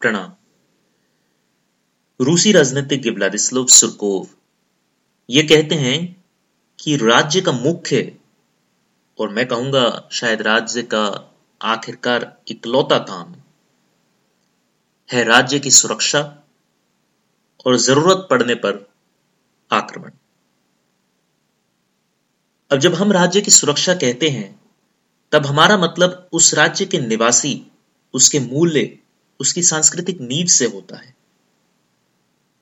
प्रणाम। रूसी राजनीतिज्ञ व्लादिस्लाव सुरकोव ये कहते हैं कि राज्य का मुख्य, और मैं कहूँगा शायद राज्य का आखिरकार इकलौता काम, है राज्य की सुरक्षा और ज़रूरत पड़ने पर आक्रमण। अब जब हम राज्य की सुरक्षा कहते हैं, तब हमारा मतलब उस राज्य के निवासी, उसके मूल्य उसकी सांस्कृतिक नींव से होता है।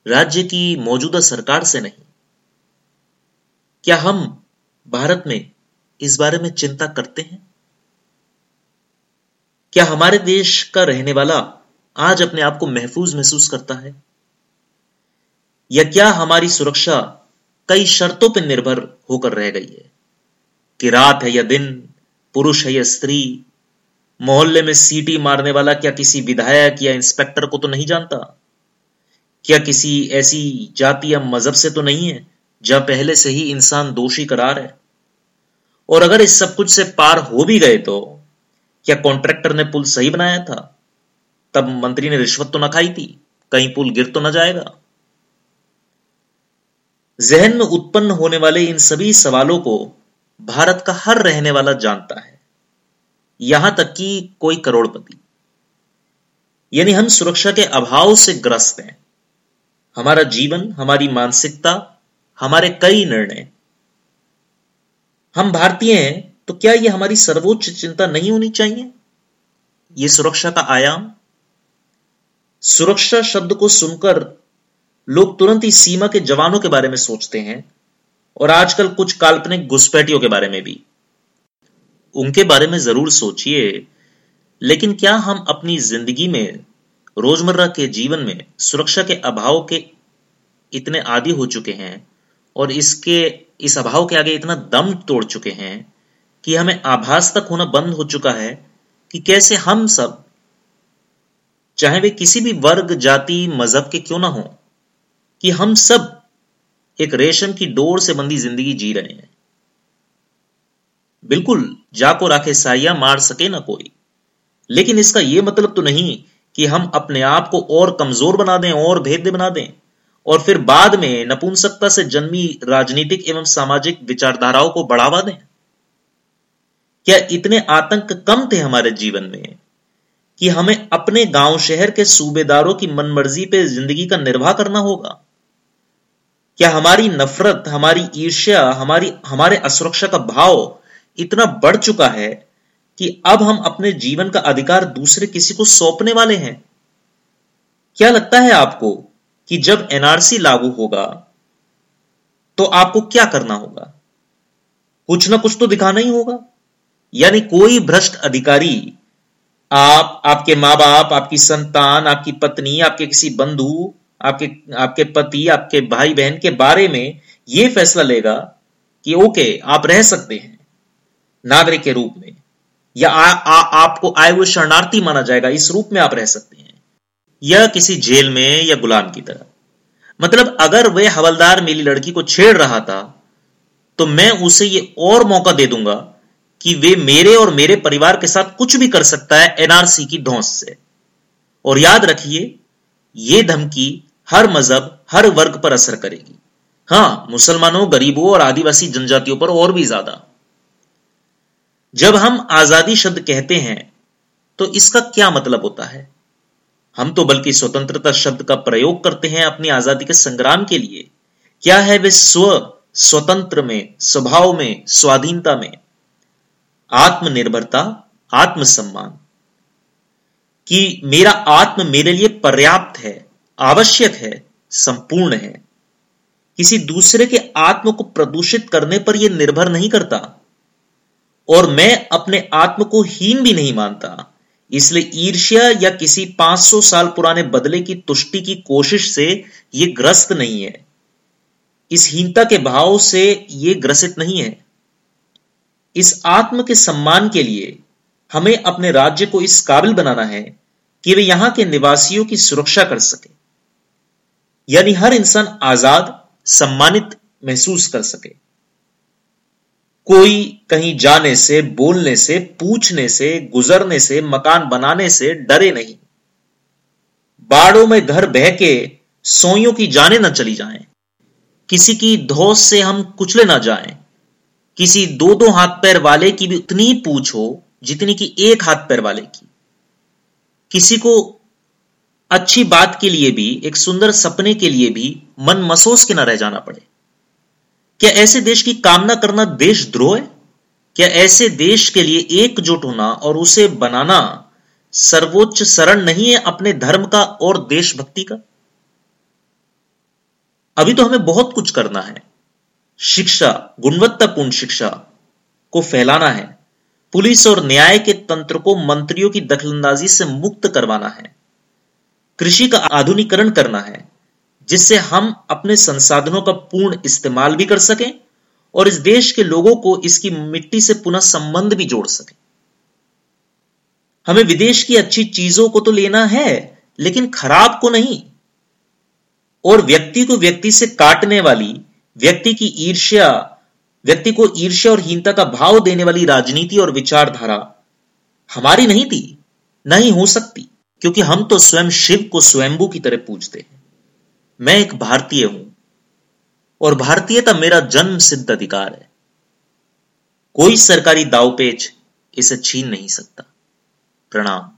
राज्य की मौजूदा सरकार से नहीं। क्या हम भारत में इस बारे में चिंता करते हैं? क्या हमारे देश का रहने वाला आज अपने आप को महफूज महसूस करता है? या क्या हमारी सुरक्षा कई शर्तों पर निर्भर होकर रह गई है कि रात है या दिन, पुरुष है या स्त्री मोहल्ले में सीटी मारने वाला क्या किसी विधायक या इंस्पेक्टर को तो नहीं जानता? क्या किसी ऐसी जाति या मज़हब से तो नहीं है, जहाँ पहले से ही इंसान दोषी करार है? और अगर इस सब कुछ से पार हो भी गए तो क्या कॉन्ट्रैक्टर ने पुल सही बनाया था? तब मंत्री ने रिश्वत तो ना खाई थी, कहीं पुल गिर तो ना जाएगा। जहन में उत्पन्न होने वाले इन सभी सवालों को भारत का हर रहने वाला जानता है। यहाँ तक कि कोई करोड़पति। यानी हम सुरक्षा के अभाव से ग्रस्त हैं। हमारा जीवन, हमारी मानसिकता, हमारे कई निर्णय। हम भारतीय हैं तो क्या यह हमारी सर्वोच्च चिंता नहीं होनी चाहिए? यह सुरक्षा का आयाम। सुरक्षा शब्द को सुनकर लोग तुरंत ही सीमा के जवानों के बारे में सोचते हैं और आजकल कुछ काल्पनिक घुसपैठियों के बारे में भी। उनके बारे में ज़रूर सोचिए, लेकिन क्या हम अपनी ज़िंदगी में, रोज़मर्रा के जीवन में सुरक्षा के अभाव के इतने आदि हो चुके हैं और इसके, इस अभाव के आगे इतना दम तोड़ चुके हैं कि हमें आभास तक होना बंद हो चुका है कि कैसे हम सब, चाहे वे किसी भी वर्ग, जाति, मज़हब के क्यों ना हो, कि हम सब एक रेशम की डोर से बंधी ज़िंदगी जी रहे हैं। बिल्कुल जाको राखे साइया, मार सके ना कोई। लेकिन इसका यह मतलब तो नहीं कि हम अपने आप को और कमज़ोर बना दें, और भेद्य बना दें, और फिर बाद में नपुंसकता से जन्मी राजनीतिक एवं सामाजिक विचारधाराओं को बढ़ावा दें। क्या इतने आतंक कम थे हमारे जीवन में कि हमें अपने गाँव शहर के सूबेदारों की मनमर्जी पे ज़िंदगी का निर्वाह करना होगा? क्या हमारी नफरत, हमारी ईर्ष्या, हमारी, हमारे असुरक्षा का भाव इतना बढ़ चुका है कि अब हम अपने जीवन का अधिकार दूसरे किसी को सौंपने वाले हैं। क्या लगता है आपको कि जब एनआरसी लागू होगा तो आपको क्या करना होगा? कुछ ना कुछ तो दिखाना ही होगा। यानी कोई भ्रष्ट अधिकारी, आप, आपके माँ बाप आपकी संतान, आपकी पत्नी, आपके किसी बंधु, आपके आपके पति, आपके भाई बहन के बारे में यह फैसला लेगा कि ओके, आप रह सकते हैं। नागरिक के रूप में या आ, आ, आपको आए हुए शरणार्थी माना जाएगा इस रूप में आप रह सकते हैं। या किसी जेल में या गुलाम की तरह। मतलब अगर वह हवलदार मेरी लड़की को छेड़ रहा था तो मैं उसे ये और मौका दे दूँगा कि वे मेरे और मेरे परिवार के साथ कुछ भी कर सकता है एनआरसी की धौस से। और याद रखिए ये धमकी हर मज़हब हर वर्ग पर असर करेगी। हाँ मुसलमानों गरीबों और आदिवासी जनजातियों पर और भी ज़्यादा। जब हम आज़ादी शब्द कहते हैं तो इसका क्या मतलब होता है? हम तो बल्कि स्वतंत्रता शब्द का प्रयोग करते हैं अपनी आज़ादी के संग्राम के लिए। क्या है वे स्व, स्वतंत्र में, स्वभाव में, स्वाधीनता में? आत्मनिर्भरता, आत्मसम्मान। कि मेरा आत्म मेरे लिए पर्याप्त है, आवश्यक है, संपूर्ण है। किसी दूसरे के आत्म को प्रदूषित करने पर यह निर्भर नहीं करता। और मैं अपने आत्म को हीन भी नहीं मानता। इसलिए ईर्ष्या या किसी 500 साल पुराने बदले की तुष्टि की कोशिश से यह ग्रस्त नहीं है। इस हीनता के भाव से यह ग्रसित नहीं है। इस आत्म के सम्मान के लिए हमें अपने राज्य को इस काबिल बनाना है कि वे यहाँ के निवासियों की सुरक्षा कर सके। यानी हर इंसान आज़ाद, सम्मानित महसूस कर सके। कोई कहीं जाने से, बोलने से, पूछने से, गुजरने से, मकान बनाने से डरे नहीं। बाड़ों में घर बह के सोइयों की जाने न चली जाएँ। किसी की धौस से हम कुचले ना जाएँ। किसी दो दो हाथ पैर वाले की भी उतनी पूछ हो जितनी की एक हाथ पैर वाले की। किसी को अच्छी बात के लिए भी, एक सुंदर सपने के लिए भी मन मसोस के न रह जाना पड़े। क्या ऐसे देश की कामना करना देशद्रोह है? क्या ऐसे देश के लिए एकजुट होना और उसे बनाना सर्वोच्च शरण नहीं है अपने धर्म का और देशभक्ति का? अभी तो हमें बहुत कुछ करना है। शिक्षा, गुणवत्तापूर्ण शिक्षा को फैलाना है। पुलिस और न्याय के तंत्र को मंत्रियों की दखलंदाजी से मुक्त करवाना है। कृषि का आधुनिकरण करना है। जिससे हम अपने संसाधनों का पूर्ण इस्तेमाल भी कर सकें और इस देश के लोगों को इसकी मिट्टी से पुनः संबंध भी जोड़ सकें। हमें विदेश की अच्छी चीज़ों को तो लेना है, लेकिन खराब को नहीं। और व्यक्ति को व्यक्ति से काटने वाली, व्यक्ति की ईर्ष्या, व्यक्ति को ईर्ष्या और हीनता का भाव देने वाली राजनीति और विचारधारा हमारी नहीं थी, नहीं हो सकती, क्योंकि हम तो स्वयं शिव को स्वयंभू की तरह पूजते हैं। मैं एक भारतीय हूँ, और भारतीयता मेरा जन्म सिद्ध अधिकार है। कोई सरकारी दावपेच इसे छीन नहीं सकता। प्रणाम।